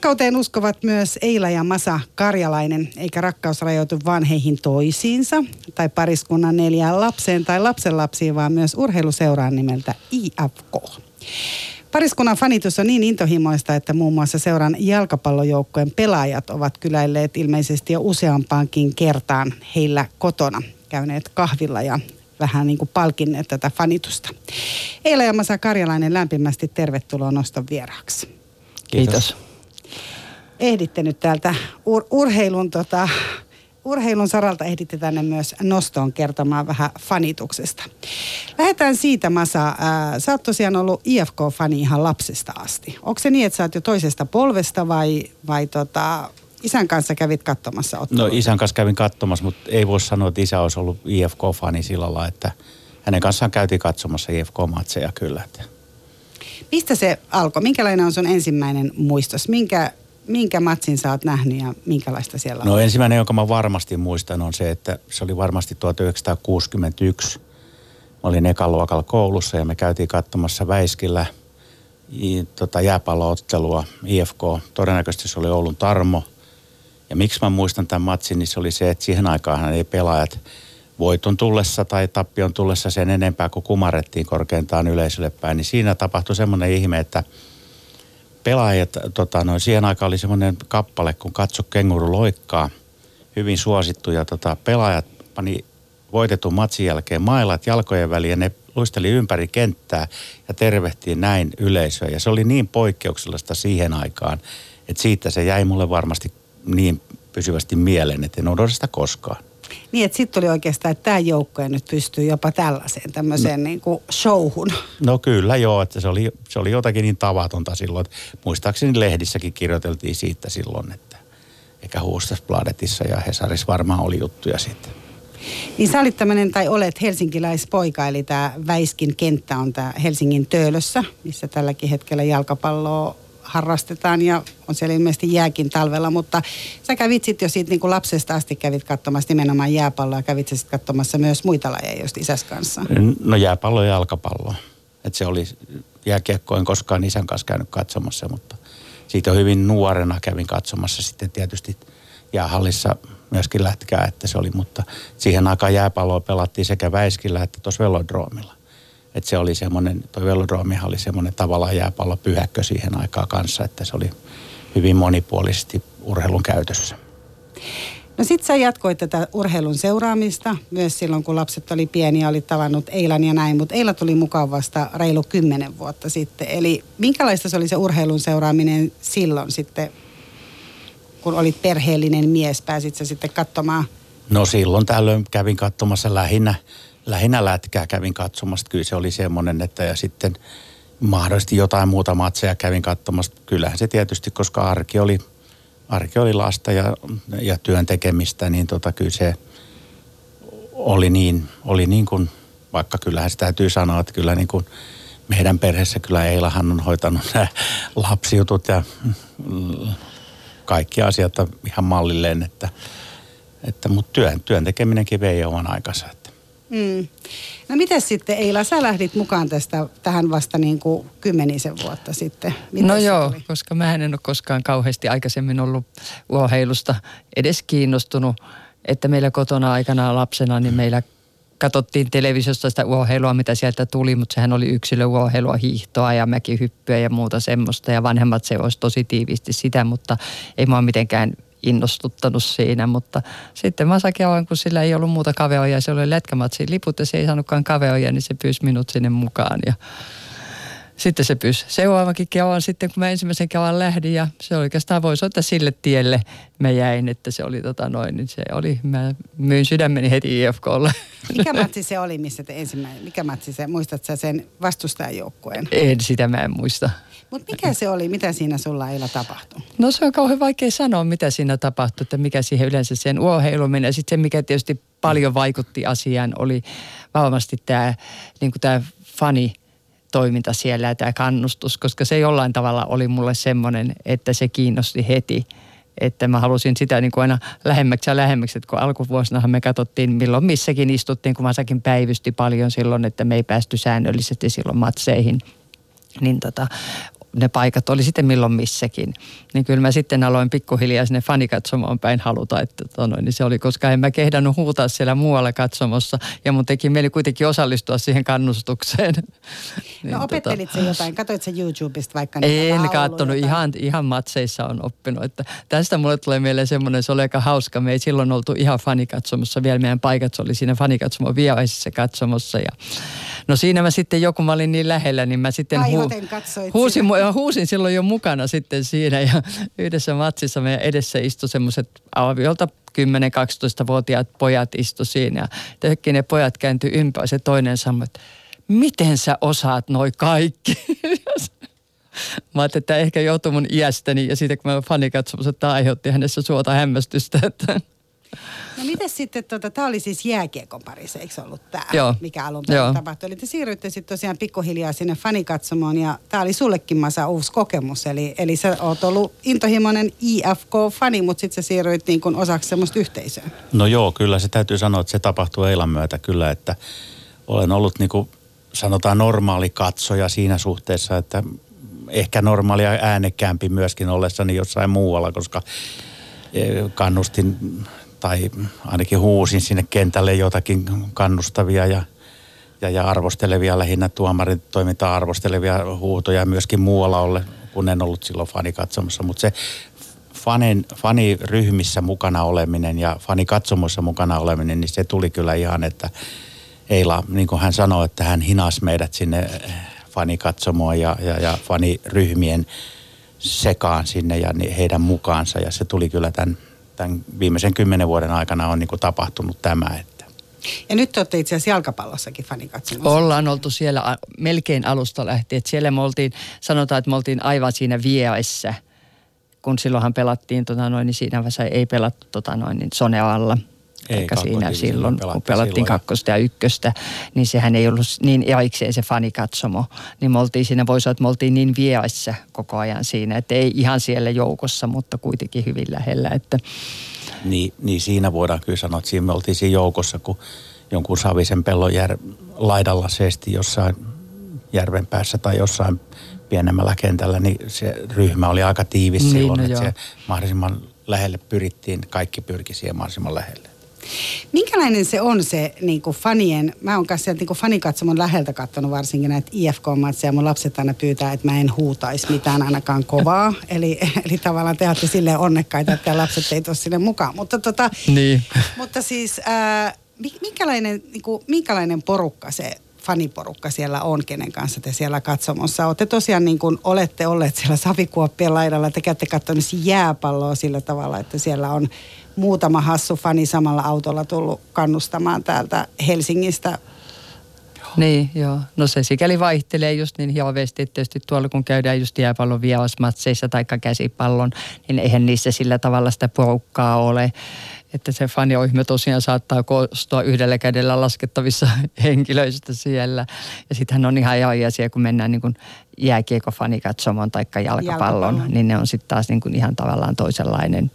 Rakkauteen uskovat myös Eila ja Masa Karjalainen, eikä rakkaus rajoitu vain heihin toisiinsa tai pariskunnan neljään lapseen tai lapsenlapsiin, vaan myös urheiluseuraan nimeltä IFK. Pariskunnan fanitus on niin intohimoista, että muun muassa seuran jalkapallojoukkojen pelaajat ovat kyläilleet ilmeisesti jo useampaankin kertaan heillä kotona käyneet kahvilla ja vähän niin kuin palkinneet tätä fanitusta. Eila ja Masa Karjalainen lämpimästi tervetuloa noston vieraaksi. Kiitos. Ehditte nyt täältä ur- urheilun, tota, urheilun saralta ehditte tänne myös nostoon kertomaan vähän fanituksesta. Lähdetään siitä, Masa. Ää, sä oot tosiaan ollut IFK-fani ihan lapsesta asti. Onko se niin, että sä oot jo toisesta polvesta vai, vai tota, isän kanssa kävit katsomassa ottelua? No isän kanssa kävin katsomassa, mutta ei voi sanoa, että isä olisi ollut IFK-fani sillä lailla, että hänen kanssaan käytiin katsomassa IFK-matseja kyllä. Että. Mistä se alkoi? Minkälainen on sun ensimmäinen muistos? Minkä, minkä matsin sä oot nähnyt ja minkälaista siellä on? No ensimmäinen, jonka mä varmasti muistan, on se, että se oli varmasti 1961. Mä olin ekaluokalla koulussa ja me käytiin katsomassa Väiskillä tota, jääpalloottelua IFK. Todennäköisesti se oli Oulun Tarmo. Ja miksi mä muistan tämän matsin, niin se oli se, että siihen aikaan ei pelaajat voiton tullessa tai tappion tullessa sen enempää kuin kumarettiin korkeintaan yleisölle päin, niin siinä tapahtui semmoinen ihme, että pelaajat, tota, no, siihen aikaan oli semmoinen kappale, kun katso kenguru loikkaa, hyvin suosittu ja tota, pelaajat pani voitetun matsin jälkeen mailat jalkojen väliin ja ne luisteli ympäri kenttää ja tervehtiin näin yleisöä. Ja se oli niin poikkeuksellista siihen aikaan, että siitä se jäi mulle varmasti niin pysyvästi mieleen, että en odota sitä koskaan. Niin, että sitten tuli oikeastaan, että tämä joukko nyt pystyy jopa tällaiseen tämmöiseen no, niin kuin showhun. No kyllä joo, että se oli, se oli jotakin niin tavatonta silloin. Että muistaakseni lehdissäkin kirjoiteltiin siitä silloin, että eikä Huustasbladetissa ja Hesarissa varmaan oli juttuja sitten. Niin sä olit tämmöinen, tai olet helsinkiläispoika, eli tämä Väiskin kenttä on tämä Helsingin Töölössä, missä tälläkin hetkellä jalkapalloa harrastetaan ja on siellä ilmeisesti jääkin talvella, mutta sä kävit sitten jo siitä niin kuin lapsesta asti kävit katsomassa nimenomaan jääpalloa ja kävit sitten katsomassa myös muita lajeja just isäs kanssa. No jääpallo ja jalkapallo. Et se oli, jääkiekko en koskaan isän kanssa käynyt katsomassa, mutta siitä hyvin nuorena kävin katsomassa sitten tietysti jäähallissa myöskin lätkää, että se oli, mutta siihen aikaan jääpalloa pelattiin sekä Väiskillä että tuossa velodroomilla. Että se oli semmoinen, tuo velodroomihan oli semmoinen tavallaan jääpallopyhäkkö siihen aikaan kanssa, että se oli hyvin monipuolisesti urheilun käytössä. No sit sä jatkoit tätä urheilun seuraamista myös silloin, kun lapset oli pieniä, oli tavannut Eilan ja näin, mutta Eila tuli mukaan vasta reilu kymmenen vuotta sitten. Eli minkälaista se oli se urheilun seuraaminen silloin sitten, kun olit perheellinen mies, pääsit sä sitten katsomaan? No silloin tällöin kävin katsomassa lähinnä lähinnä lätkää kävin katsomassa. Kyllä se oli semmoinen, että ja sitten mahdollisesti jotain muuta matseja kävin katsomassa. Kyllähän se tietysti, koska arki oli, arki oli lasta ja, ja työn tekemistä, niin tota, kyllä se oli niin, oli niin kuin, vaikka kyllähän se täytyy sanoa, että kyllä niin kuin meidän perheessä kyllä Eilahan on hoitanut nämä lapsijutut ja kaikki asiat ihan mallilleen, että, että mutta työn, työn tekeminenkin vei oman aikansa. Mm. No miten sitten Eila, sä lähdit mukaan tästä tähän vasta niin kuin kymmenisen vuotta sitten. Miten no joo, oli? koska mä en ole koskaan kauheasti aikaisemmin ollut urheilusta edes kiinnostunut. Että meillä kotona aikana lapsena, niin meillä katsottiin televisiosta sitä urheilua, mitä sieltä tuli, mutta sehän oli yksilöurheilua, hiihtoa ja mäkihyppyä ja muuta semmoista. Ja vanhemmat seurasi tosi tiiviisti sitä, mutta ei mua mitenkään innostuttanut siinä, mutta sitten Masakeoan, kun sillä ei ollut muuta kaveoja, se oli lätkämatsiin liput ja se ei saanutkaan kaveoja, niin se pyysi minut sinne mukaan ja sitten se pyysi seuraavakin kevan sitten, kun mä ensimmäisen kevan lähdin ja se oikeastaan voisi ottaa sille tielle mä jäin, että se oli tota noin, niin se oli, mä myin sydämeni heti IFKlle. Mikä matsi se oli, missä te ensimmäinen, mikä matsi se, muistat sä sen vastustajajoukkueen? En, sitä mä en muista. Mutta mikä se oli, mitä siinä sulla ei tapahtui? No se on kauhean vaikea sanoa, mitä siinä tapahtui, että mikä siihen yleensä sen urheilu meni. Ja sitten se, mikä tietysti paljon vaikutti asiaan, oli varmasti tämä niin fani toiminta siellä ja tämä kannustus, koska se jollain tavalla oli mulle semmoinen, että se kiinnosti heti. Että mä halusin sitä niin kuin aina lähemmäksi ja lähemmäksi, että kun alkuvuosinahan me katsottiin milloin missäkin istuttiin, kun Masakin päivysti paljon silloin, että me ei päästy säännöllisesti silloin matseihin. Niin tota, ne paikat oli sitten milloin missäkin. Niin kyllä mä sitten aloin pikkuhiljaa sinne fanikatsomoon päin haluta, että tono, niin se oli, koska en mä kehdannut huutaa siellä muualla katsomossa. Ja mun teki mieli kuitenkin osallistua siihen kannustukseen. niin, no opettelit tota... jotain? Katoit sä YouTubesta vaikka En katsonut, ihan, ihan matseissa on oppinut. Että tästä mulle tulee mieleen semmoinen, se oli aika hauska. Me ei silloin oltu ihan fanikatsomossa vielä, meidän paikat oli siinä fanikatsomo viaisessa katsomossa. Ja no siinä mä sitten joku, mä olin niin lähellä, niin mä sitten hu- huusin, huusin silloin jo mukana sitten siinä. Ja yhdessä matsissa meidän edessä istui semmoiset aviolta 10-12-vuotiaat pojat istu siinä. Ja ne pojat kääntyi ympäri se toinen sanoi, että miten sä osaat noi kaikki? Mä ajattelin, että ehkä joutuu mun iästäni ja siitä kun mä fanikatsomus, että tämä aiheutti hänessä suota hämmästystä. Että No miten sitten, tota, tämä oli siis jääkiekon parissa, eikö ollut tämä, Joo. mikä alun perin tapahtui? Eli te siirryitte sitten tosiaan pikkuhiljaa sinne fanikatsomoon ja tämä oli sullekin Masa uusi kokemus. Eli, eli sä oot ollut intohimoinen IFK-fani, mutta sitten sä siirryit niin kuin osaksi semmoista yhteisöä. No joo, kyllä se täytyy sanoa, että se tapahtuu Eilan myötä kyllä, että olen ollut niin kuin sanotaan normaali katsoja siinä suhteessa, että ehkä normaalia äänekkäämpi myöskin ollessani jossain muualla, koska eh, kannustin tai ainakin huusin sinne kentälle jotakin kannustavia ja, ja, ja arvostelevia, lähinnä tuomarin toimintaa arvostelevia huutoja myöskin muualla olle, kun en ollut silloin fani katsomassa. Mutta se fanin, faniryhmissä mukana oleminen ja fanikatsomoissa mukana oleminen, niin se tuli kyllä ihan, että Eila, niin kuin hän sanoi, että hän hinas meidät sinne fanikatsomoon ja, ja, ja faniryhmien sekaan sinne ja heidän mukaansa. Ja se tuli kyllä tämän tämän viimeisen kymmenen vuoden aikana on niin kuin tapahtunut tämä. Että. Ja nyt olette itse asiassa jalkapallossakin fanikatsomassa. Ollaan oltu siellä melkein alusta lähtien. Että siellä me oltiin, sanotaan, että me oltiin aivan siinä vieessä kun silloinhan pelattiin, tota noin, niin siinä vaiheessa ei pelattu tota noin, niin Sonealla. Ei, siinä silloin, kun pelattiin silloin. kakkosta ja ykköstä, niin sehän ei ollut niin erikseen se fanikatsomo. Niin me oltiin siinä, voisi sanoa, että me oltiin niin vieessä koko ajan siinä, että ei ihan siellä joukossa, mutta kuitenkin hyvin lähellä. Että... Niin, niin siinä voidaan kyllä sanoa, että siinä me oltiin siinä joukossa, kun jonkun Savisen pellon jär, laidalla seesti jossain järven päässä tai jossain pienemmällä kentällä, niin se ryhmä oli aika tiivis niin, silloin, no että se mahdollisimman lähelle pyrittiin, kaikki pyrki siihen mahdollisimman lähelle. Minkälainen se on se niin kuin fanien, mä oon kanssa sieltä niin fanikatsomon läheltä katsonut varsinkin näitä IFK-matseja. Mun lapset aina pyytää, että mä en huutaisi mitään ainakaan kovaa. eli, eli tavallaan te olette silleen onnekkaita, että lapset ei sinne mukaan. Mutta, tota, niin. mutta siis äh, minkälainen, niin kuin, minkälainen porukka se faniporukka siellä on, kenen kanssa te siellä katsomossa olette. Tosiaan niin kuin olette olleet siellä Savikuoppien laidalla, te käytte katsomassa jääpalloa sillä tavalla, että siellä on muutama hassu fani samalla autolla tullut kannustamaan täältä Helsingistä niin, joo. No se sikäli vaihtelee just niin hirveästi, että tietysti tuolla kun käydään just jääpallon vierausmatseissa tai käsipallon, niin eihän niissä sillä tavalla sitä porukkaa ole. Että se faniohjelma tosiaan saattaa koostua yhdellä kädellä laskettavissa henkilöistä siellä. Ja sittenhän on ihan eri asia, kun mennään niin kuin jääkiekofani-katsomon tai jalkapallon, jalkapallon, niin ne on sitten taas niin kuin ihan tavallaan toisenlainen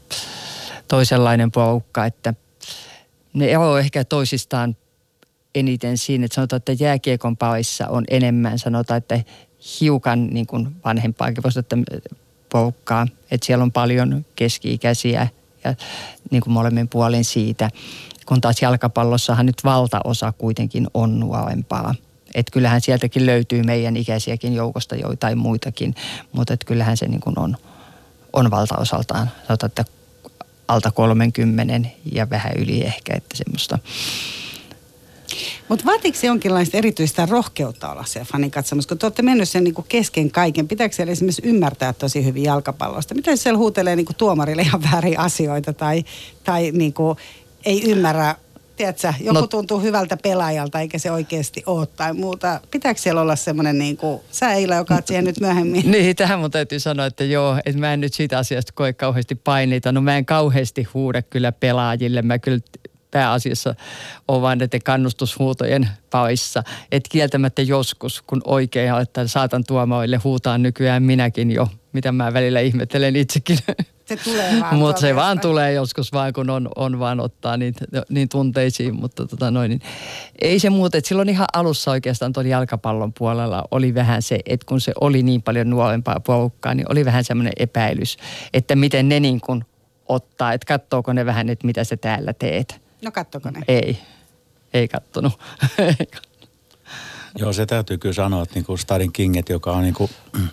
toisenlainen porukka, että ne eroavat ehkä toisistaan eniten siinä, että sanotaan, että jääkiekon parissa on enemmän, sanotaan, että hiukan niin kuin vanhempaakin voisi että porukkaa, että siellä on paljon keski-ikäisiä ja niin kuin molemmin puolin siitä, kun taas jalkapallossahan nyt valtaosa kuitenkin on nuorempaa. Että kyllähän sieltäkin löytyy meidän ikäisiäkin joukosta joitain muitakin, mutta että kyllähän se niin kuin on, on valtaosaltaan. Sanotaan, että alta 30 ja vähän yli ehkä, että semmoista. Mutta vaatiiko se jonkinlaista erityistä rohkeutta olla se fanikatsomus, kun te olette mennyt sen niinku kesken kaiken? Pitääkö siellä esimerkiksi ymmärtää tosi hyvin jalkapallosta? Miten siellä huutelee niinku tuomarille ihan väärin asioita tai, tai niinku ei ymmärrä tiedätkö, joku no, tuntuu hyvältä pelaajalta eikä se oikeasti ole tai muuta. Pitääkö siellä olla semmoinen niin kuin, sä Eila, joka oot siihen nyt myöhemmin? Niin, tähän mun täytyy sanoa, että joo, että mä en nyt siitä asiasta koe kauheasti paineita. No mä en kauheasti huuda kyllä pelaajille. Mä kyllä pääasiassa on vain näiden kannustushuutojen paissa. Että kieltämättä joskus, kun oikein että saatan tuomaille huutaa nykyään minäkin jo, mitä mä välillä ihmettelen itsekin. Se tulee vaan. Mutta se vaan tulee joskus vaan, kun on, on vaan ottaa niin, niin tunteisiin. Mutta tota noin, niin ei se muuta, että silloin ihan alussa oikeastaan tuolla jalkapallon puolella oli vähän se, että kun se oli niin paljon nuorempaa porukkaa, niin oli vähän semmoinen epäilys, että miten ne niin kuin ottaa, että katsoako ne vähän, että mitä sä täällä teet. No kattoko ne? Ei, ei kattonut. Joo, se täytyy kyllä sanoa, että niin kuin Stadin Kinget, joka on, niin kuin,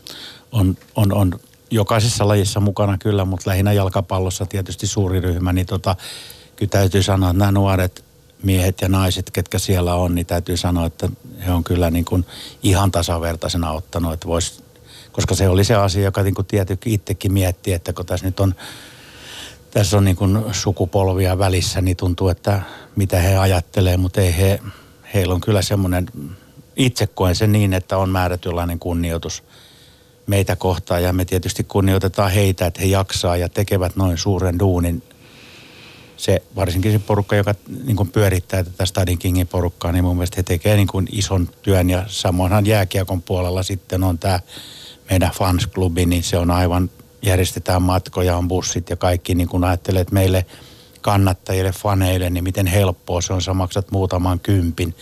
on, on, on jokaisessa lajissa mukana kyllä, mutta lähinnä jalkapallossa tietysti suuri ryhmä, niin tota, kyllä täytyy sanoa, että nämä nuoret miehet ja naiset, ketkä siellä on, niin täytyy sanoa, että he on kyllä niin kuin ihan tasavertaisena ottanut, että vois, koska se oli se asia, joka niin kuin tietenkin itsekin mietti, että kun tässä nyt on tässä on niin kuin sukupolvia välissä, niin tuntuu, että mitä he ajattelee, mutta ei he, heillä on kyllä semmoinen, itse koen sen niin, että on määrätynlainen kunnioitus meitä kohtaan ja me tietysti kunnioitetaan heitä, että he jaksaa ja tekevät noin suuren duunin. Se, varsinkin se porukka, joka niin kuin pyörittää tätä Stadin Kingin porukkaa, niin mun mielestä he tekevät niin kuin ison työn ja samoinhan jääkiekon puolella sitten on tämä meidän fansklubi, niin se on aivan, järjestetään matkoja, on bussit ja kaikki, niin kun ajattelee, että meille kannattajille, faneille, niin miten helppoa se on, sä maksat muutaman kympin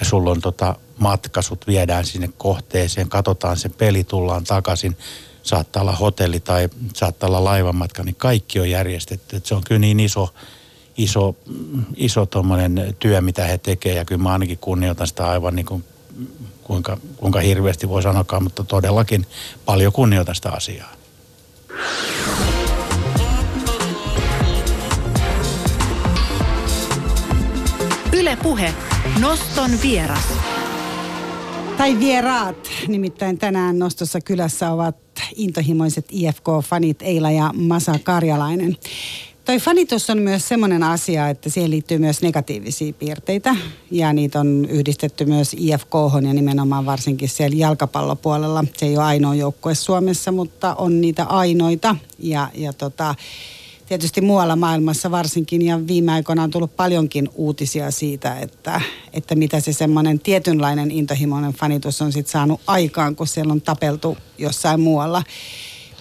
ja sulla on tota matka, sut viedään sinne kohteeseen, katsotaan se peli, tullaan takaisin, saattaa olla hotelli tai saattaa olla laivamatka, niin kaikki on järjestetty. Et se on kyllä niin iso, iso, iso työ, mitä he tekevät ja kyllä mä ainakin kunnioitan sitä aivan niin kuin kuinka, kuinka hirveästi voi sanokaan, mutta todellakin paljon kunnioitan sitä asiaa. Yle Puhe. Noston vieras. Tai vieraat, nimittäin tänään nostossa kylässä ovat intohimoiset IFK-fanit Eila ja Masa Karjalainen. Toi fanitus on myös semmoinen asia, että siihen liittyy myös negatiivisia piirteitä ja niitä on yhdistetty myös IFK ja nimenomaan varsinkin siellä jalkapallopuolella. Se ei ole ainoa joukkue Suomessa, mutta on niitä ainoita ja, ja tota, tietysti muualla maailmassa varsinkin ja viime aikoina on tullut paljonkin uutisia siitä, että, että mitä se semmoinen tietynlainen intohimoinen fanitus on sitten saanut aikaan, kun siellä on tapeltu jossain muualla.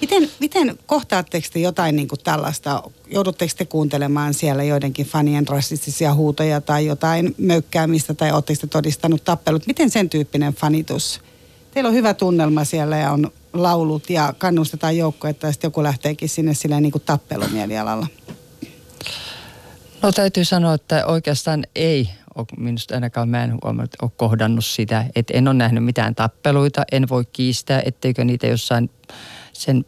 Miten, miten kohtaatteko te jotain niin kuin tällaista? Joudutteko te kuuntelemaan siellä joidenkin fanien rasistisia huutoja tai jotain möykkäämistä tai oletteko te todistanut tappelut? Miten sen tyyppinen fanitus? Teillä on hyvä tunnelma siellä ja on laulut ja kannustetaan joukkoja, että sitten joku lähteekin sinne silleen niin kuin tappelumielialalla. No täytyy sanoa, että oikeastaan ei minusta ainakaan mä en huomannut, ole kohdannut sitä, että en ole nähnyt mitään tappeluita, en voi kiistää, etteikö niitä jossain sen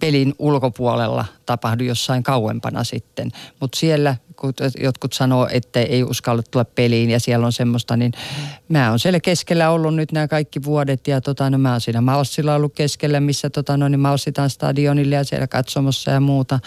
pelin ulkopuolella tapahdu jossain kauempana sitten. Mutta siellä, jotkut sanoo, että ei uskalla tulla peliin ja siellä on semmoista, niin mä oon siellä keskellä ollut nyt nämä kaikki vuodet ja tota, no, mä oon siinä Maussilla ollut keskellä, missä tota, no, niin Maussitaan stadionille ja siellä katsomossa ja muuta.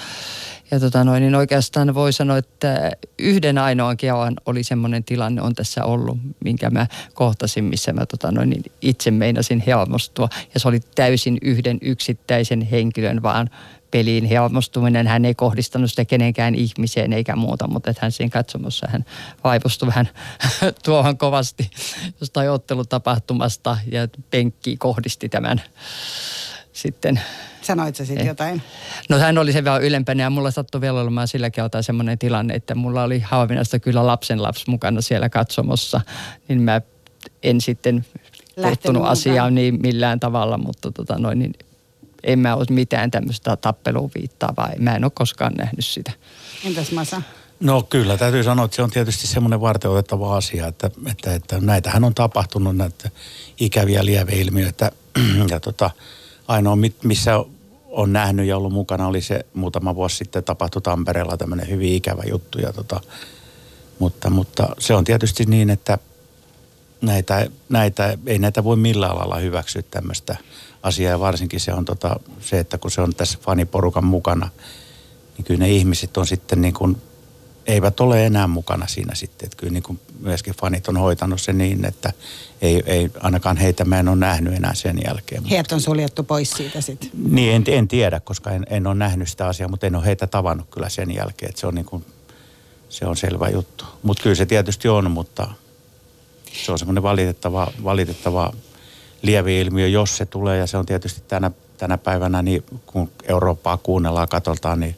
Ja tota noin, niin oikeastaan voi sanoa, että yhden ainoan kevan oli semmoinen tilanne on tässä ollut, minkä mä kohtasin, missä mä tota noin, niin itse meinasin helmostua. Ja se oli täysin yhden yksittäisen henkilön vaan peliin helmostuminen. Hän ei kohdistanut sitä kenenkään ihmiseen eikä muuta, mutta että hän siinä katsomossa hän vaivustui vähän tuohon kovasti jostain ottelutapahtumasta ja penkki kohdisti tämän sitten Sanoit sä sitten Eh. jotain? No hän oli sen verran ylempänä ja mulla sattui vielä olemaan sillä kertaa semmoinen tilanne, että mulla oli Haavinasta kyllä lapsen lapsi mukana siellä katsomossa, niin mä en sitten puuttunut mukaan. asiaan niin millään tavalla, mutta tota noin, niin en mä ole mitään tämmöistä tappeluun viittaavaa, mä en ole koskaan nähnyt sitä. Entäs Masa? No kyllä, täytyy sanoa, että se on tietysti semmoinen varteutettava asia, että, että, että näitähän on tapahtunut näitä ikäviä lieveilmiöitä. Ja tota, ainoa, missä on nähnyt ja ollut mukana, oli se muutama vuosi sitten tapahtui Tampereella tämmöinen hyvin ikävä juttu. Ja tota, mutta, mutta se on tietysti niin, että näitä, näitä, ei näitä voi millään lailla hyväksyä tämmöistä asiaa. Ja varsinkin se on tota, se, että kun se on tässä faniporukan mukana, niin kyllä ne ihmiset on sitten niin kuin, eivät ole enää mukana siinä sitten. Että kyllä niin kuin myöskin fanit on hoitanut sen niin, että ei, ei ainakaan heitä mä en ole nähnyt enää sen jälkeen. Heidät on suljettu pois siitä sitten. Niin, en, en tiedä, koska en, en ole nähnyt sitä asiaa, mutta en ole heitä tavannut kyllä sen jälkeen. Että se on niin kuin, se on selvä juttu. Mutta kyllä se tietysti on, mutta se on semmoinen valitettava, valitettava lieveilmiö, jos se tulee. Ja se on tietysti tänä, tänä päivänä, niin kun Eurooppaa kuunnellaan, katsotaan, niin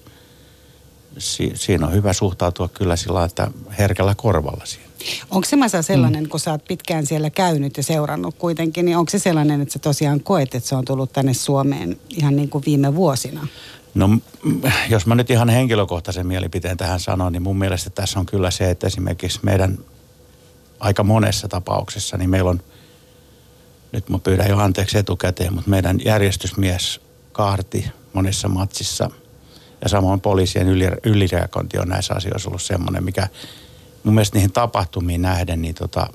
si, siinä on hyvä suhtautua kyllä sillä että herkällä korvalla siihen. Onko se Masa sellainen, mm. kun sä oot pitkään siellä käynyt ja seurannut kuitenkin, niin onko se sellainen, että sä tosiaan koet, että se on tullut tänne Suomeen ihan niin kuin viime vuosina? No jos mä nyt ihan henkilökohtaisen mielipiteen tähän sanon, niin mun mielestä tässä on kyllä se, että esimerkiksi meidän aika monessa tapauksessa, niin meillä on, nyt mä pyydän jo anteeksi etukäteen, mutta meidän järjestysmies kaarti monessa matsissa ja samoin poliisien ylireagointi on näissä asioissa ollut semmoinen, mikä mun mielestä niihin tapahtumiin nähden, niin tota,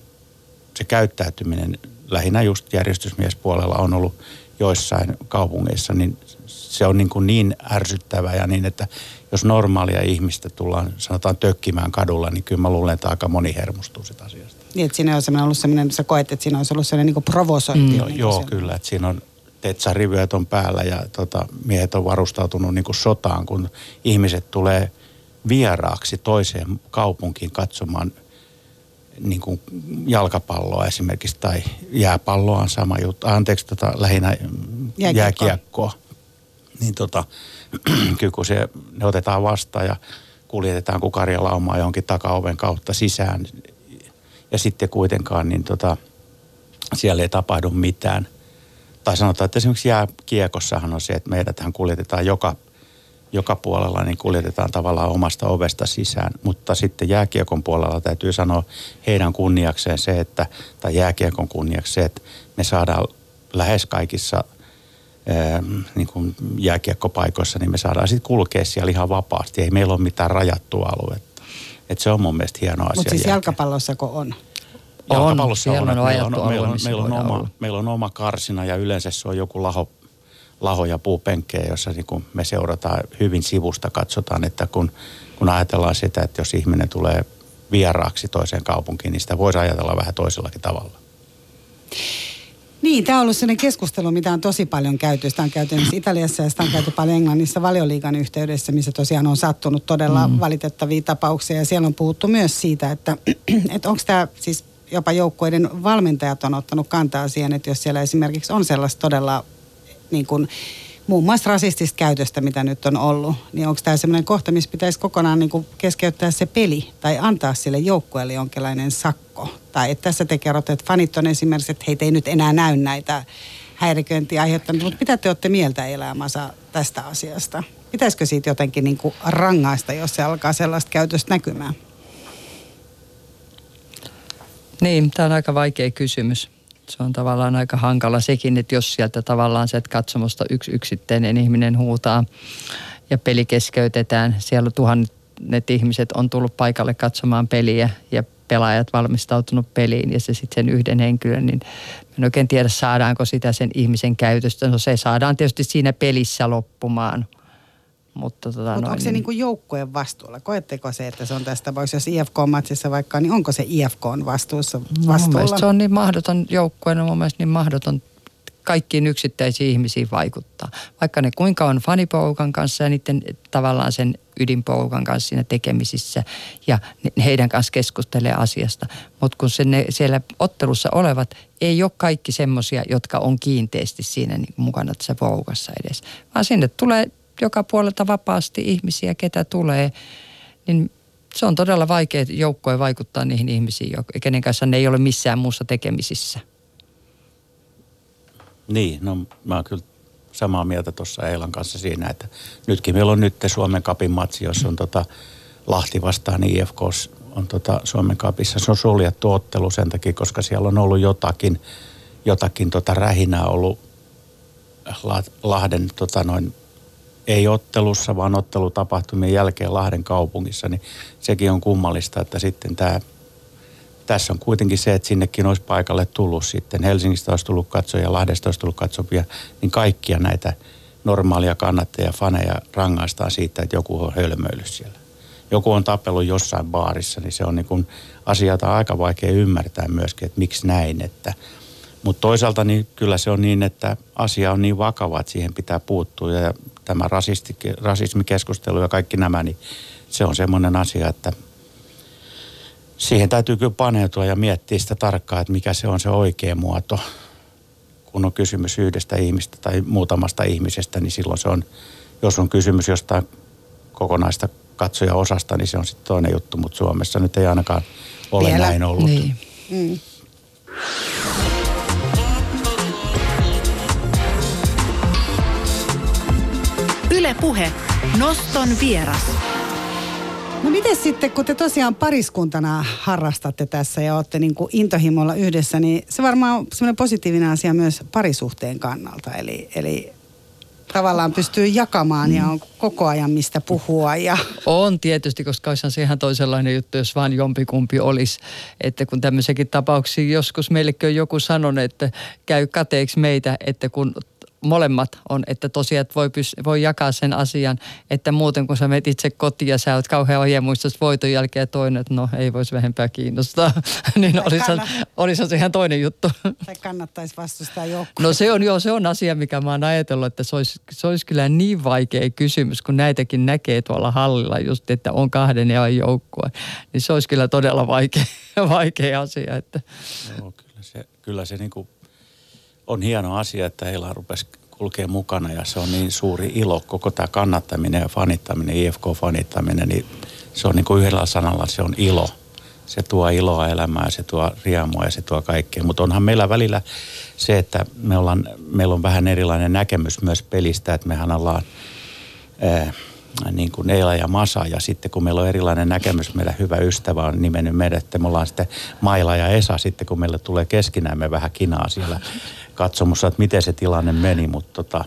se käyttäytyminen lähinnä just järjestysmiespuolella on ollut joissain kaupungeissa, niin se on niin, kuin niin ärsyttävää ja niin, että jos normaalia ihmistä tullaan sanotaan tökkimään kadulla, niin kyllä mä luulen, että aika moni hermostuu sitä asiasta. Niin, että siinä on ollut sellainen, sä koet, että siinä olisi ollut sellainen niin provosointi. Mm. Joo, niin joo kyllä, että siinä on tetsarivyöt on päällä ja tota, miehet on varustautunut niin kuin sotaan, kun ihmiset tulee vieraaksi toiseen kaupunkiin katsomaan niin kuin jalkapalloa esimerkiksi tai jääpalloa on sama juttu. Anteeksi, tota, lähinnä jääkiekkoa. jääkiekkoa. Niin tota, kun se, ne otetaan vastaan ja kuljetetaan kukarjalaumaa johonkin takaoven kautta sisään ja sitten kuitenkaan niin tota, siellä ei tapahdu mitään. Tai sanotaan, että esimerkiksi jääkiekossahan on se, että meidäthän kuljetetaan joka joka puolella niin kuljetetaan tavallaan omasta ovesta sisään. Mutta sitten jääkiekon puolella täytyy sanoa heidän kunniakseen se, että, tai jääkiekon kunniaksi se, että me saadaan lähes kaikissa niin kuin jääkiekkopaikoissa, niin me saadaan sitten kulkea siellä ihan vapaasti. Ei meillä ole mitään rajattua aluetta. Et se on mun mielestä hieno asia. Mutta siis jalkapallossako on? Jalkapallossa on, on, on, meillä on, meillä on, meillä on, oma, meillä on oma karsina ja yleensä se on joku laho lahoja puupenkkejä, jossa niin kuin me seurataan hyvin sivusta, katsotaan, että kun, kun ajatellaan sitä, että jos ihminen tulee vieraaksi toiseen kaupunkiin, niin sitä voisi ajatella vähän toisellakin tavalla. Niin, tämä on ollut sellainen keskustelu, mitä on tosi paljon käyty. Sitä on käyty Italiassa ja sitä on käyty paljon Englannissa valioliigan yhteydessä, missä tosiaan on sattunut todella mm. valitettavia tapauksia. Ja siellä on puhuttu myös siitä, että, että onko tämä siis jopa joukkueiden valmentajat on ottanut kantaa siihen, että jos siellä esimerkiksi on sellaista todella niin kuin, muun muassa rasistista käytöstä, mitä nyt on ollut, niin onko tämä sellainen kohta, missä pitäisi kokonaan niin keskeyttää se peli tai antaa sille joukkueelle jonkinlainen sakko? Tai että tässä te kerrotte, että fanit on esimerkiksi, että heitä ei nyt enää näy näitä häiriköintiä aiheuttanut, mutta mitä te olette mieltä elämässä tästä asiasta? Pitäisikö siitä jotenkin niin kuin rangaista, jos se alkaa sellaista käytöstä näkymään? Niin, tämä on aika vaikea kysymys se on tavallaan aika hankala sekin, että jos sieltä tavallaan se katsomusta yksi yksittäinen ihminen huutaa ja peli keskeytetään, siellä tuhannet ihmiset on tullut paikalle katsomaan peliä ja pelaajat valmistautunut peliin ja se sitten sen yhden henkilön, niin en oikein tiedä saadaanko sitä sen ihmisen käytöstä. No se saadaan tietysti siinä pelissä loppumaan – mutta tota, Mut onko se niin kuin joukkueen vastuulla? Koetteko se, että se on tässä tapauksessa, jos IFK-matsissa vaikka, niin onko se IFK on vastuussa, vastuulla? No, se on niin mahdoton joukkueen, on mun mielestä niin mahdoton kaikkiin yksittäisiin ihmisiin vaikuttaa. Vaikka ne kuinka on fanipoukan kanssa ja niiden tavallaan sen ydinpoukan kanssa siinä tekemisissä ja heidän kanssa keskustelee asiasta. Mutta kun se ne siellä ottelussa olevat ei ole kaikki semmoisia, jotka on kiinteästi siinä niin mukana tässä poukassa edes. Vaan sinne tulee joka puolelta vapaasti ihmisiä, ketä tulee, niin se on todella vaikea joukkoja vaikuttaa niihin ihmisiin, kenen kanssa ne ei ole missään muussa tekemisissä. Niin, no mä oon kyllä samaa mieltä tuossa Eilan kanssa siinä, että nytkin meillä on nyt Suomen kapin matsi, jossa on tota Lahti vastaan IFK on tota Suomen kapissa. Se on suljettu ottelu sen takia, koska siellä on ollut jotakin, jotakin tota rähinää ollut Lahden tota noin ei ottelussa, vaan ottelutapahtumien jälkeen Lahden kaupungissa, niin sekin on kummallista, että sitten tämä, tässä on kuitenkin se, että sinnekin olisi paikalle tullut sitten. Helsingistä olisi tullut katsoja, Lahdesta olisi tullut katsojia, niin kaikkia näitä normaalia kannattajia, faneja rangaistaan siitä, että joku on hölmöillyt siellä. Joku on tapellut jossain baarissa, niin se on niin kuin asiata aika vaikea ymmärtää myöskin, että miksi näin, että – mutta toisaalta niin kyllä se on niin, että asia on niin vakava, että siihen pitää puuttua. Ja tämä rasisti, rasismikeskustelu ja kaikki nämä, niin se on semmoinen asia, että siihen täytyy kyllä paneutua ja miettiä sitä tarkkaan, että mikä se on se oikea muoto. kun on kysymys yhdestä ihmistä tai muutamasta ihmisestä, niin silloin se on, jos on kysymys jostain kokonaista katsoja-osasta, niin se on sitten toinen juttu, mutta Suomessa nyt ei ainakaan ole Vielä. näin ollut. Niin. Mm. Yle Puhe. Noston vieras. No miten sitten, kun te tosiaan pariskuntana harrastatte tässä ja olette niin kuin intohimolla yhdessä, niin se varmaan on semmoinen positiivinen asia myös parisuhteen kannalta. Eli, eli tavallaan pystyy jakamaan ja on koko ajan mistä puhua. Ja... On tietysti, koska olisihan se ihan toisenlainen juttu, jos vain jompikumpi olisi. Että kun tämmöisiäkin tapauksia joskus meillekin on joku sanonut, että käy kateeksi meitä, että kun molemmat on, että tosiaan että voi, pys- voi jakaa sen asian, että muuten kun sä menet itse kotiin ja sä oot kauhean ohjemuistus voiton jälkeen ja toinen, että no ei voisi vähempää kiinnostaa, niin olisihan, olisihan se ihan toinen juttu. Tai kannattaisi vastustaa joukkoa. No se on joo, se on asia, mikä mä oon ajatellut, että se olisi, se olisi kyllä niin vaikea kysymys, kun näitäkin näkee tuolla hallilla just, että on kahden ja joukkue. Niin se olisi kyllä todella vaikea, vaikea asia. Että. Joo, kyllä se, kyllä se niin kuin on hieno asia, että heillä rupesi kulkee mukana ja se on niin suuri ilo. Koko tämä kannattaminen ja fanittaminen, IFK-fanittaminen, niin se on niin kuin yhdellä sanalla, se on ilo. Se tuo iloa elämään, se tuo riemua ja se tuo kaikkea. Mutta onhan meillä välillä se, että me ollaan, meillä on vähän erilainen näkemys myös pelistä, että mehän ollaan ää, niin kuin Neila ja Masa ja sitten kun meillä on erilainen näkemys, meidän hyvä ystävä on nimennyt meidät, että me ollaan sitten Maila ja Esa sitten kun meille tulee keskinään me vähän kinaa siellä katsomussa, että miten se tilanne meni, mutta, tota,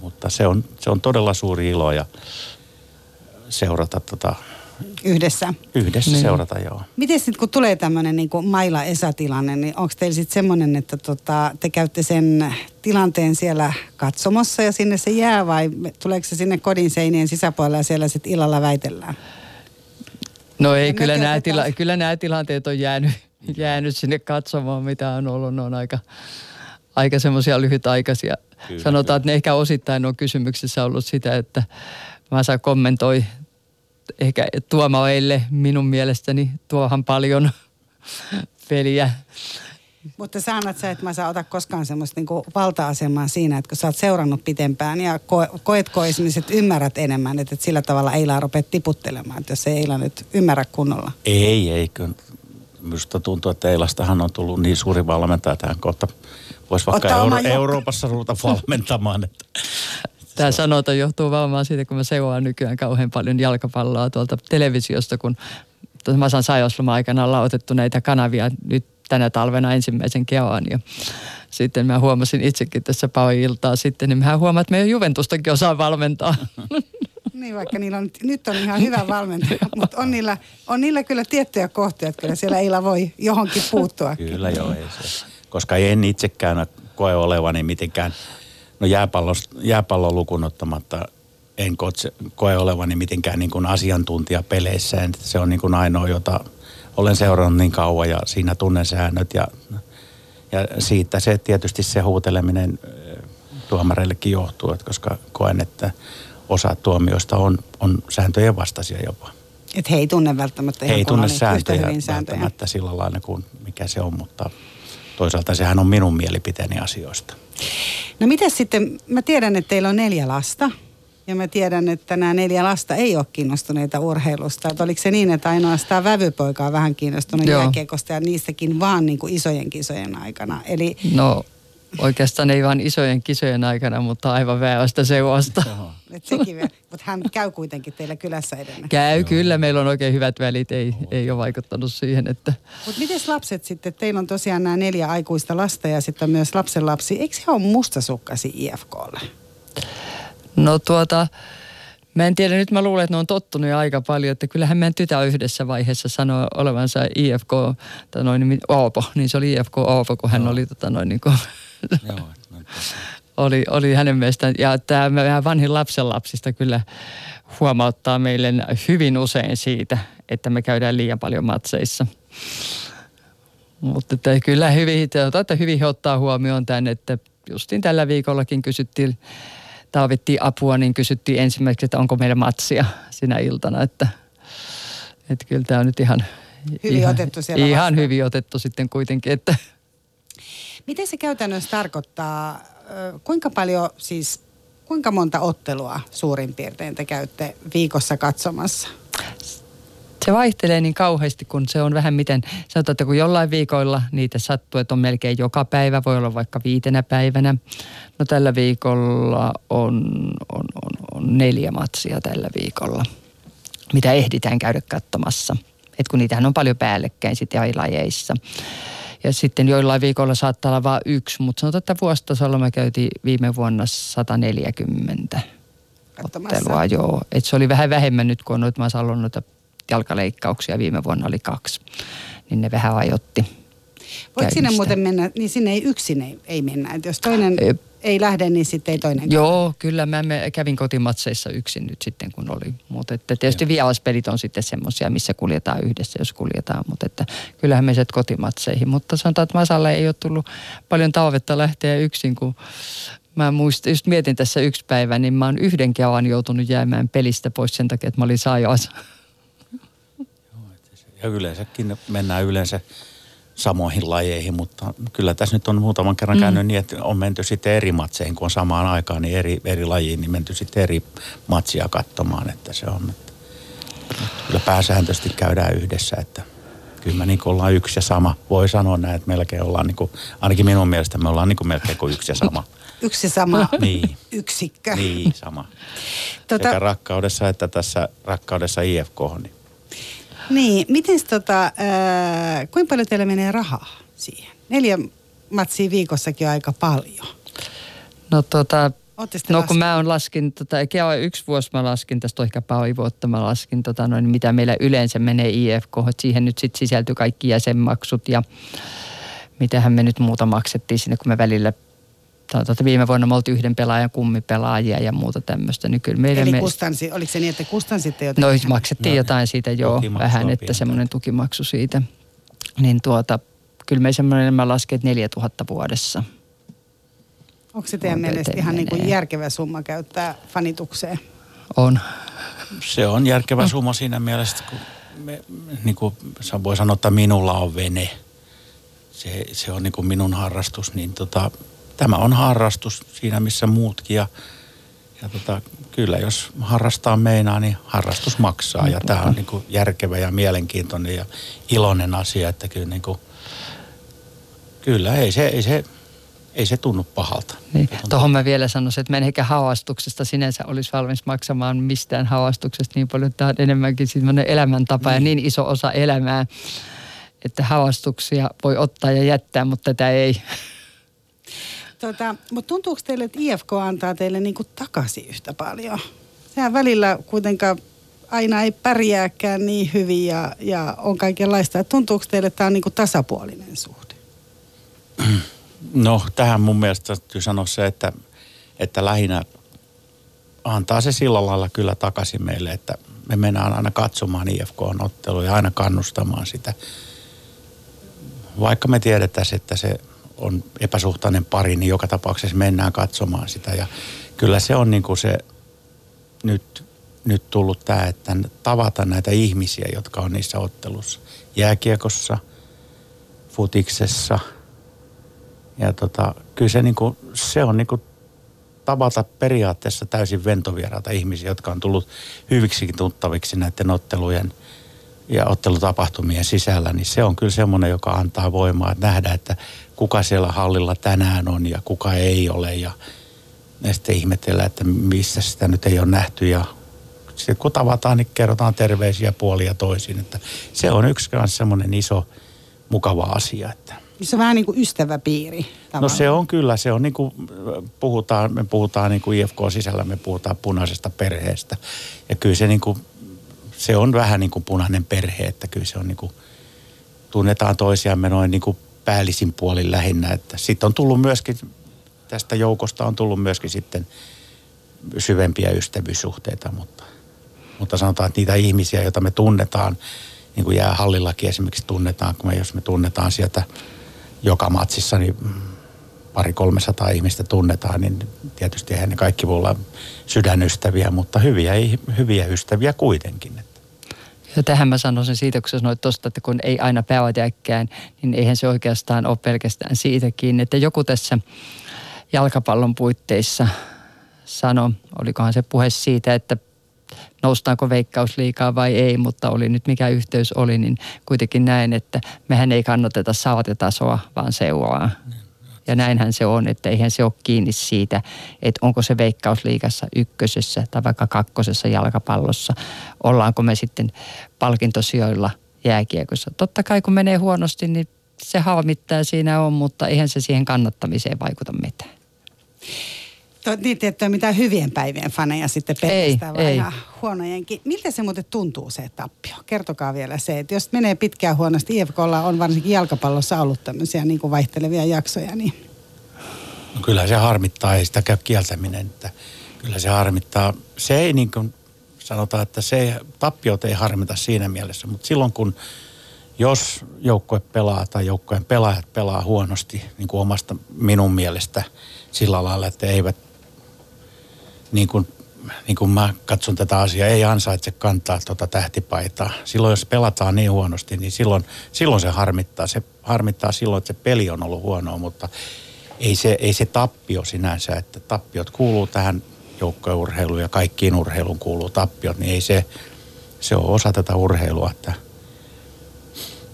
mutta se, on, se on todella suuri ilo ja seurata tota, Yhdessä. yhdessä Niin. seurata joo. Miten sitten kun tulee tämmöinen niin Maila Esa-tilanne, niin onko teillä sitten semmoinen, että tota, te käytte sen tilanteen siellä katsomossa ja sinne se jää vai tuleeko se sinne kodin seinien sisäpuolella ja siellä sitten illalla väitellään? No ei, Ja kyllä nämä, tila, kyllä nämä tilanteet on jäänyt, jäänyt sinne katsomaan, mitä on ollut. Ne on aika, aika semmoisia lyhytaikaisia. Kyllä, Sanotaan, että ne ehkä osittain on kysymyksessä ollut sitä, että Masa kommentoi ehkä Tuomo Eille minun mielestäni tuohan paljon peliä. Mutta sä annat sä, että mä saa ota koskaan semmoista niinku valta-asemaa siinä, että kun sä oot seurannut pitempään ja ko- koetko esimerkiksi, että ymmärrät enemmän, että, että sillä tavalla Eila rupeaa tiputtelemaan, että jos ei Eila nyt ymmärrä kunnolla. Ei, ei. Kyllä minusta tuntuu, että Eilastahan on tullut niin suuri valmentaja tähän kohta. Voisi vaikka Ottaa Euro- Euroopassa ruveta valmentamaan. Että Tämä sanota johtuu varmaan siitä, kun mä seuraan nykyään kauhean paljon jalkapalloa tuolta televisiosta, kun Masan sairausloma aikana ollaan otettu näitä kanavia nyt tänä talvena ensimmäisen kerran. Ja sitten mä huomasin itsekin tässä pari iltaa sitten, niin mä huomaan, että meidän Juventustakin osaa valmentaa. Niin vaikka niillä on, nyt on ihan hyvä valmentaja, mutta on niillä, on niillä kyllä tiettyjä kohtia, että kyllä siellä Eila voi johonkin puuttua. Kyllä joo, ei se. Koska en itsekään koe olevani mitenkään, no jääpallon lukuun ottamatta, en kotse, koe olevani mitenkään niin kuin asiantuntija peleissä. Se on niin kuin ainoa, jota olen seurannut niin kauan ja siinä tunnen säännöt ja, ja siitä se tietysti se huuteleminen tuomareillekin johtuu, että koska koen, että osa tuomioista on, on sääntöjen vastaisia jopa. Että he ei tunne välttämättä He ei ihan tunne sääntöjä hyvin sääntöjä. välttämättä sillä lailla kuin mikä se on, mutta toisaalta sehän on minun mielipiteeni asioista. No mitä sitten, mä tiedän, että teillä on neljä lasta. Ja mä tiedän, että nämä neljä lasta ei ole kiinnostuneita urheilusta. Että oliko se niin, että ainoastaan vävypoika on vähän kiinnostunut jääkiekosta ja niistäkin vaan niin kuin isojen kisojen aikana. Eli No oikeastaan ei vain isojen kisojen aikana, mutta aivan väärästä seurasta. et sekin vielä, mutta hän käy kuitenkin teillä kylässä edelleen. Käy kyllä, meillä on oikein hyvät välit, ei, ei ole vaikuttanut siihen, että Mutta miten lapset sitten, teillä on tosiaan nämä neljä aikuista lasta ja sitten myös lapsenlapsi. Eikö he ole mustasukkasi IFKlle? No tuota, mä en tiedä, nyt mä luulen, että ne on tottunut jo aika paljon, että kyllähän meidän tytär yhdessä vaiheessa sanoi olevansa IFK, tai noin, nimi- Oopo, niin se oli IFK Oopo, kun hän oli tota noin niin kuin, Joo, oli, oli hänen mielestään. Ja tämä vähän vanhin lapsenlapsista kyllä huomauttaa meille hyvin usein siitä, että me käydään liian paljon matseissa. Mutta että kyllä hyvin, että hyvin he ottaa huomioon tämän, että justiin tällä viikollakin kysyttiin, taavittiin apua, niin kysyttiin ensimmäiseksi, että onko meillä matsia sinä iltana, että, että kyllä tämä on nyt ihan, Hyvin ihan, otettu ihan vastaan. hyvin otettu sitten kuitenkin, että Miten se käytännössä tarkoittaa, kuinka paljon siis, kuinka monta ottelua suurin piirtein te käytte viikossa katsomassa? se vaihtelee niin kauheasti, kun se on vähän miten, sanotaan, että kun jollain viikoilla niitä sattuu, että on melkein joka päivä, voi olla vaikka viitenä päivänä. No tällä viikolla on, on, on, on neljä matsia tällä viikolla, mitä ehditään käydä katsomassa. Et kun niitähän on paljon päällekkäin sitten lajeissa. Ja sitten joillain viikolla saattaa olla vain yksi, mutta sanotaan, että vuositasolla me käytiin viime vuonna 140 Katsomassa? ottelua, joo. Et se oli vähän vähemmän nyt, kun on noita, mä noita jalkaleikkauksia, viime vuonna oli kaksi. Niin ne vähän ajotti. Voit sinne muuten mennä, niin sinne ei yksin ei, ei mennä. Et jos toinen Ei. ei lähde, niin sitten ei toinen. Joo, kyllä mä me kävin kotimatseissa yksin nyt sitten, kun oli. Mutta että tietysti vialaspelit on sitten semmoisia, missä kuljetaan yhdessä, jos kuljetaan. Mutta että kyllähän me sieltä kotimatseihin. Mutta sanotaan, että Masalle ei ole tullut paljon talvetta lähteä yksin, kun mä muistin, just mietin tässä yksi päivä, niin mä oon yhden kevan joutunut jäämään pelistä pois sen takia, että mä olin sairaas. Ja yleensäkin mennään yleensä samoihin lajeihin, mutta kyllä tässä nyt on muutaman kerran käynyt niin, että on menty sitten eri matseihin, kun on samaan aikaan niin eri, eri lajiin, niin menty sitten eri matsia katsomaan, että se on, että kyllä pääsääntöisesti käydään yhdessä, että kyllä me niin ollaan yksi ja sama. Voi sanoa näin, että melkein ollaan, niin kuin, ainakin minun mielestä me ollaan niin kuin melkein kuin yksi ja sama. Yksi sama Niin. yksikkö. Niin, sama. Tota- Sekä rakkaudessa että tässä rakkaudessa IFK. Niin Niin, miten tota, äh, kuinka paljon teillä menee rahaa siihen? Neljä matsia viikossakin on aika paljon. No tota, No laskenut? kun mä on laskin, tota, eikä ole yksi vuosi mä laskin, tästä on ehkä pari vuotta mä laskin, tota, noin, mitä meillä yleensä menee IFK, että siihen nyt sitten sisältyy kaikki jäsenmaksut ja mitähän me nyt muuta maksettiin sinne, kun me välillä tai tota, viime vuonna me oltiin yhden pelaajan kummipelaajia ja muuta tämmöistä, niin kyllä Eli me, kustansi, oliko se niin, että kustansitte No jotenkin? maksettiin No, jotain siitä joo, tukimaksua vähän, että semmoinen tukimaksu siitä. Niin tuota, kyllä me semmoinen, mä lasken, että 4000 vuodessa. Onko se teidän mielestä ihan niin kuin järkevä summa käyttää fanitukseen? On. se on järkevä summa siinä mielessä, kun me, niin kuin sä voi sanoa, että minulla on vene. Se, se on niin kuin minun harrastus, niin tota, tämä on harrastus siinä missä muutkin. Ja, ja tota, kyllä jos harrastaa meinaa, niin harrastus maksaa. Ja tämä on niin kuin järkevä ja mielenkiintoinen ja iloinen asia, että kyllä, niin kuin, kyllä ei se, ei se, ei se tunnu pahalta. Niin. Tuohon mä vielä sanoisin, että mä en ehkä havastuksesta sinänsä olisi valmis maksamaan mistään havastuksesta niin paljon. Tämä on enemmänkin semmoinen elämäntapa ja niin iso osa elämää, että havastuksia voi ottaa ja jättää, mutta tätä ei. Tota, mutta tuntuuko teille, että IFK antaa teille niin kuin takaisin yhtä paljon? Sehän välillä kuitenkaan aina ei pärjääkään niin hyvin ja, ja on kaikenlaista. Et Tuntuuko teille, että tämä on niin kuin tasapuolinen suhde? No tähän mun mielestä täytyy sanoa se, että, että lähinnä antaa se sillä lailla kyllä takaisin meille, että me mennään aina katsomaan IFK-otteluja ja aina kannustamaan sitä. Vaikka me tiedettäisiin, että se on epäsuhtainen pari, niin joka tapauksessa mennään katsomaan sitä. Ja kyllä se on niin kuin se nyt, nyt tullut tämä, että tavata näitä ihmisiä, jotka on niissä ottelussa. Jääkiekossa, futiksessa – ja tota, kyllä se, niinku, se on niinku tavata periaatteessa täysin ventovieraita ihmisiä, jotka on tullut hyviksikin tuttaviksi näiden ottelujen ja ottelutapahtumien sisällä, niin se on kyllä semmoinen, joka antaa voimaa, että nähdä, että kuka siellä hallilla tänään on ja kuka ei ole ja, ja sitten ihmetellä, että missä sitä nyt ei ole nähty ja sitten kun tavataan, niin kerrotaan terveisiä puolia toisiin, että se on yksi kanssa semmoinen iso mukava asia, että Se on vähän niin kuin ystäväpiiri. No tavallaan. se on kyllä, se on niin kuin, puhutaan, me puhutaan niin kuin IFK-sisällä, me puhutaan punaisesta perheestä. Ja kyllä se niin kuin, se on vähän niin kuin punainen perhe, että kyllä se on niin kuin, tunnetaan toisiamme noin niin kuin päällisin puolin lähinnä. Että sitten on tullut myöskin, tästä joukosta on tullut myöskin sitten syvempiä ystävyyssuhteita, mutta, mutta sanotaan, että niitä ihmisiä, joita me tunnetaan, niin kuin jäähallillakin esimerkiksi tunnetaan, kun me, jos me tunnetaan sieltä joka matsissa, niin pari 300 ihmistä tunnetaan, niin tietysti eihän ne kaikki voi olla sydänystäviä, mutta hyviä, hyviä ystäviä kuitenkin. Ja tähän mä sanoisin siitä, kun sä sanoit tosta, että kun ei aina päivätäkään, niin eihän se oikeastaan ole pelkästään siitäkin, että joku tässä jalkapallon puitteissa sanoi, olikohan se puhe siitä, että noustaanko veikkausliikaa vai ei, mutta oli nyt mikä yhteys oli, niin kuitenkin näin, että mehän ei kannateta saatetasoa, vaan seuraa. Ja näinhän se on, että eihän se ole kiinni siitä, että onko se veikkausliikassa ykkösessä tai vaikka kakkosessa jalkapallossa. Ollaanko me sitten palkintosijoilla jääkiekossa. Totta kai kun menee huonosti, niin se harmittaa siinä on, mutta eihän se siihen kannattamiseen vaikuta mitään. To, niin, että ei mitään hyvien päivien faneja sitten pelkästään, vaan ei. ihan huonojenkin. Miltä se muuten tuntuu se tappio? Kertokaa vielä se, että jos menee pitkään huonosti, IFKlla on varsinkin jalkapallossa ollut tämmöisiä niin kuin vaihtelevia jaksoja, niin No kyllä se harmittaa, ei sitä käy kieltäminen, että kyllä se harmittaa. Se ei niin kuin sanotaan, että se tappiot ei harmita siinä mielessä, mutta silloin kun jos joukkue pelaa tai joukkueen pelaajat pelaa huonosti, niin kuin omasta minun mielestä sillä lailla, että eivät niin kuin, niin kuin mä katson tätä asiaa, ei ansaitse kantaa tuota tähtipaitaa. Silloin jos pelataan niin huonosti, niin silloin, silloin se harmittaa. Se harmittaa silloin, että se peli on ollut huonoa, mutta ei se, ei se tappio sinänsä, että tappiot kuuluu tähän joukkourheiluun ja kaikkiin urheiluun kuuluu tappiot, niin ei se, se on osa tätä urheilua, että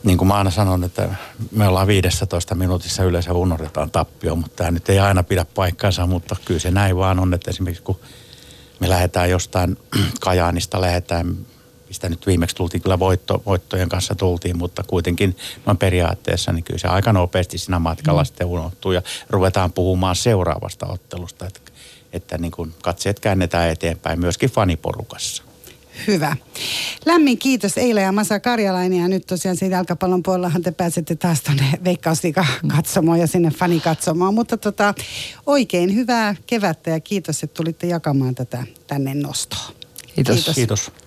niin kuin mä aina sanon, että me ollaan 15 minuutissa yleensä unohdetaan tappio, mutta tämä nyt ei aina pidä paikkaansa, mutta kyllä se näin vaan on, että esimerkiksi kun me lähdetään jostain Kajaanista, lähdetään, mistä nyt viimeksi tultiin, kyllä voitto, voittojen kanssa tultiin, mutta kuitenkin noin periaatteessa, niin kyllä se aika nopeasti siinä matkalla mm. sitten unohtuu ja ruvetaan puhumaan seuraavasta ottelusta, että, että niin kuin katseet käännetään eteenpäin myöskin faniporukassa. Hyvä. Lämmin kiitos Eila ja Masa Karjalainen ja nyt tosiaan siitä jalkapallon puolellahan te pääsette taas tuonne Veikkausliiga katsomaan ja sinne fani katsomaan. Mutta tota, oikein hyvää kevättä ja kiitos, että tulitte jakamaan tätä tänne nostoon. Kiitos. Kiitos. Kiitos.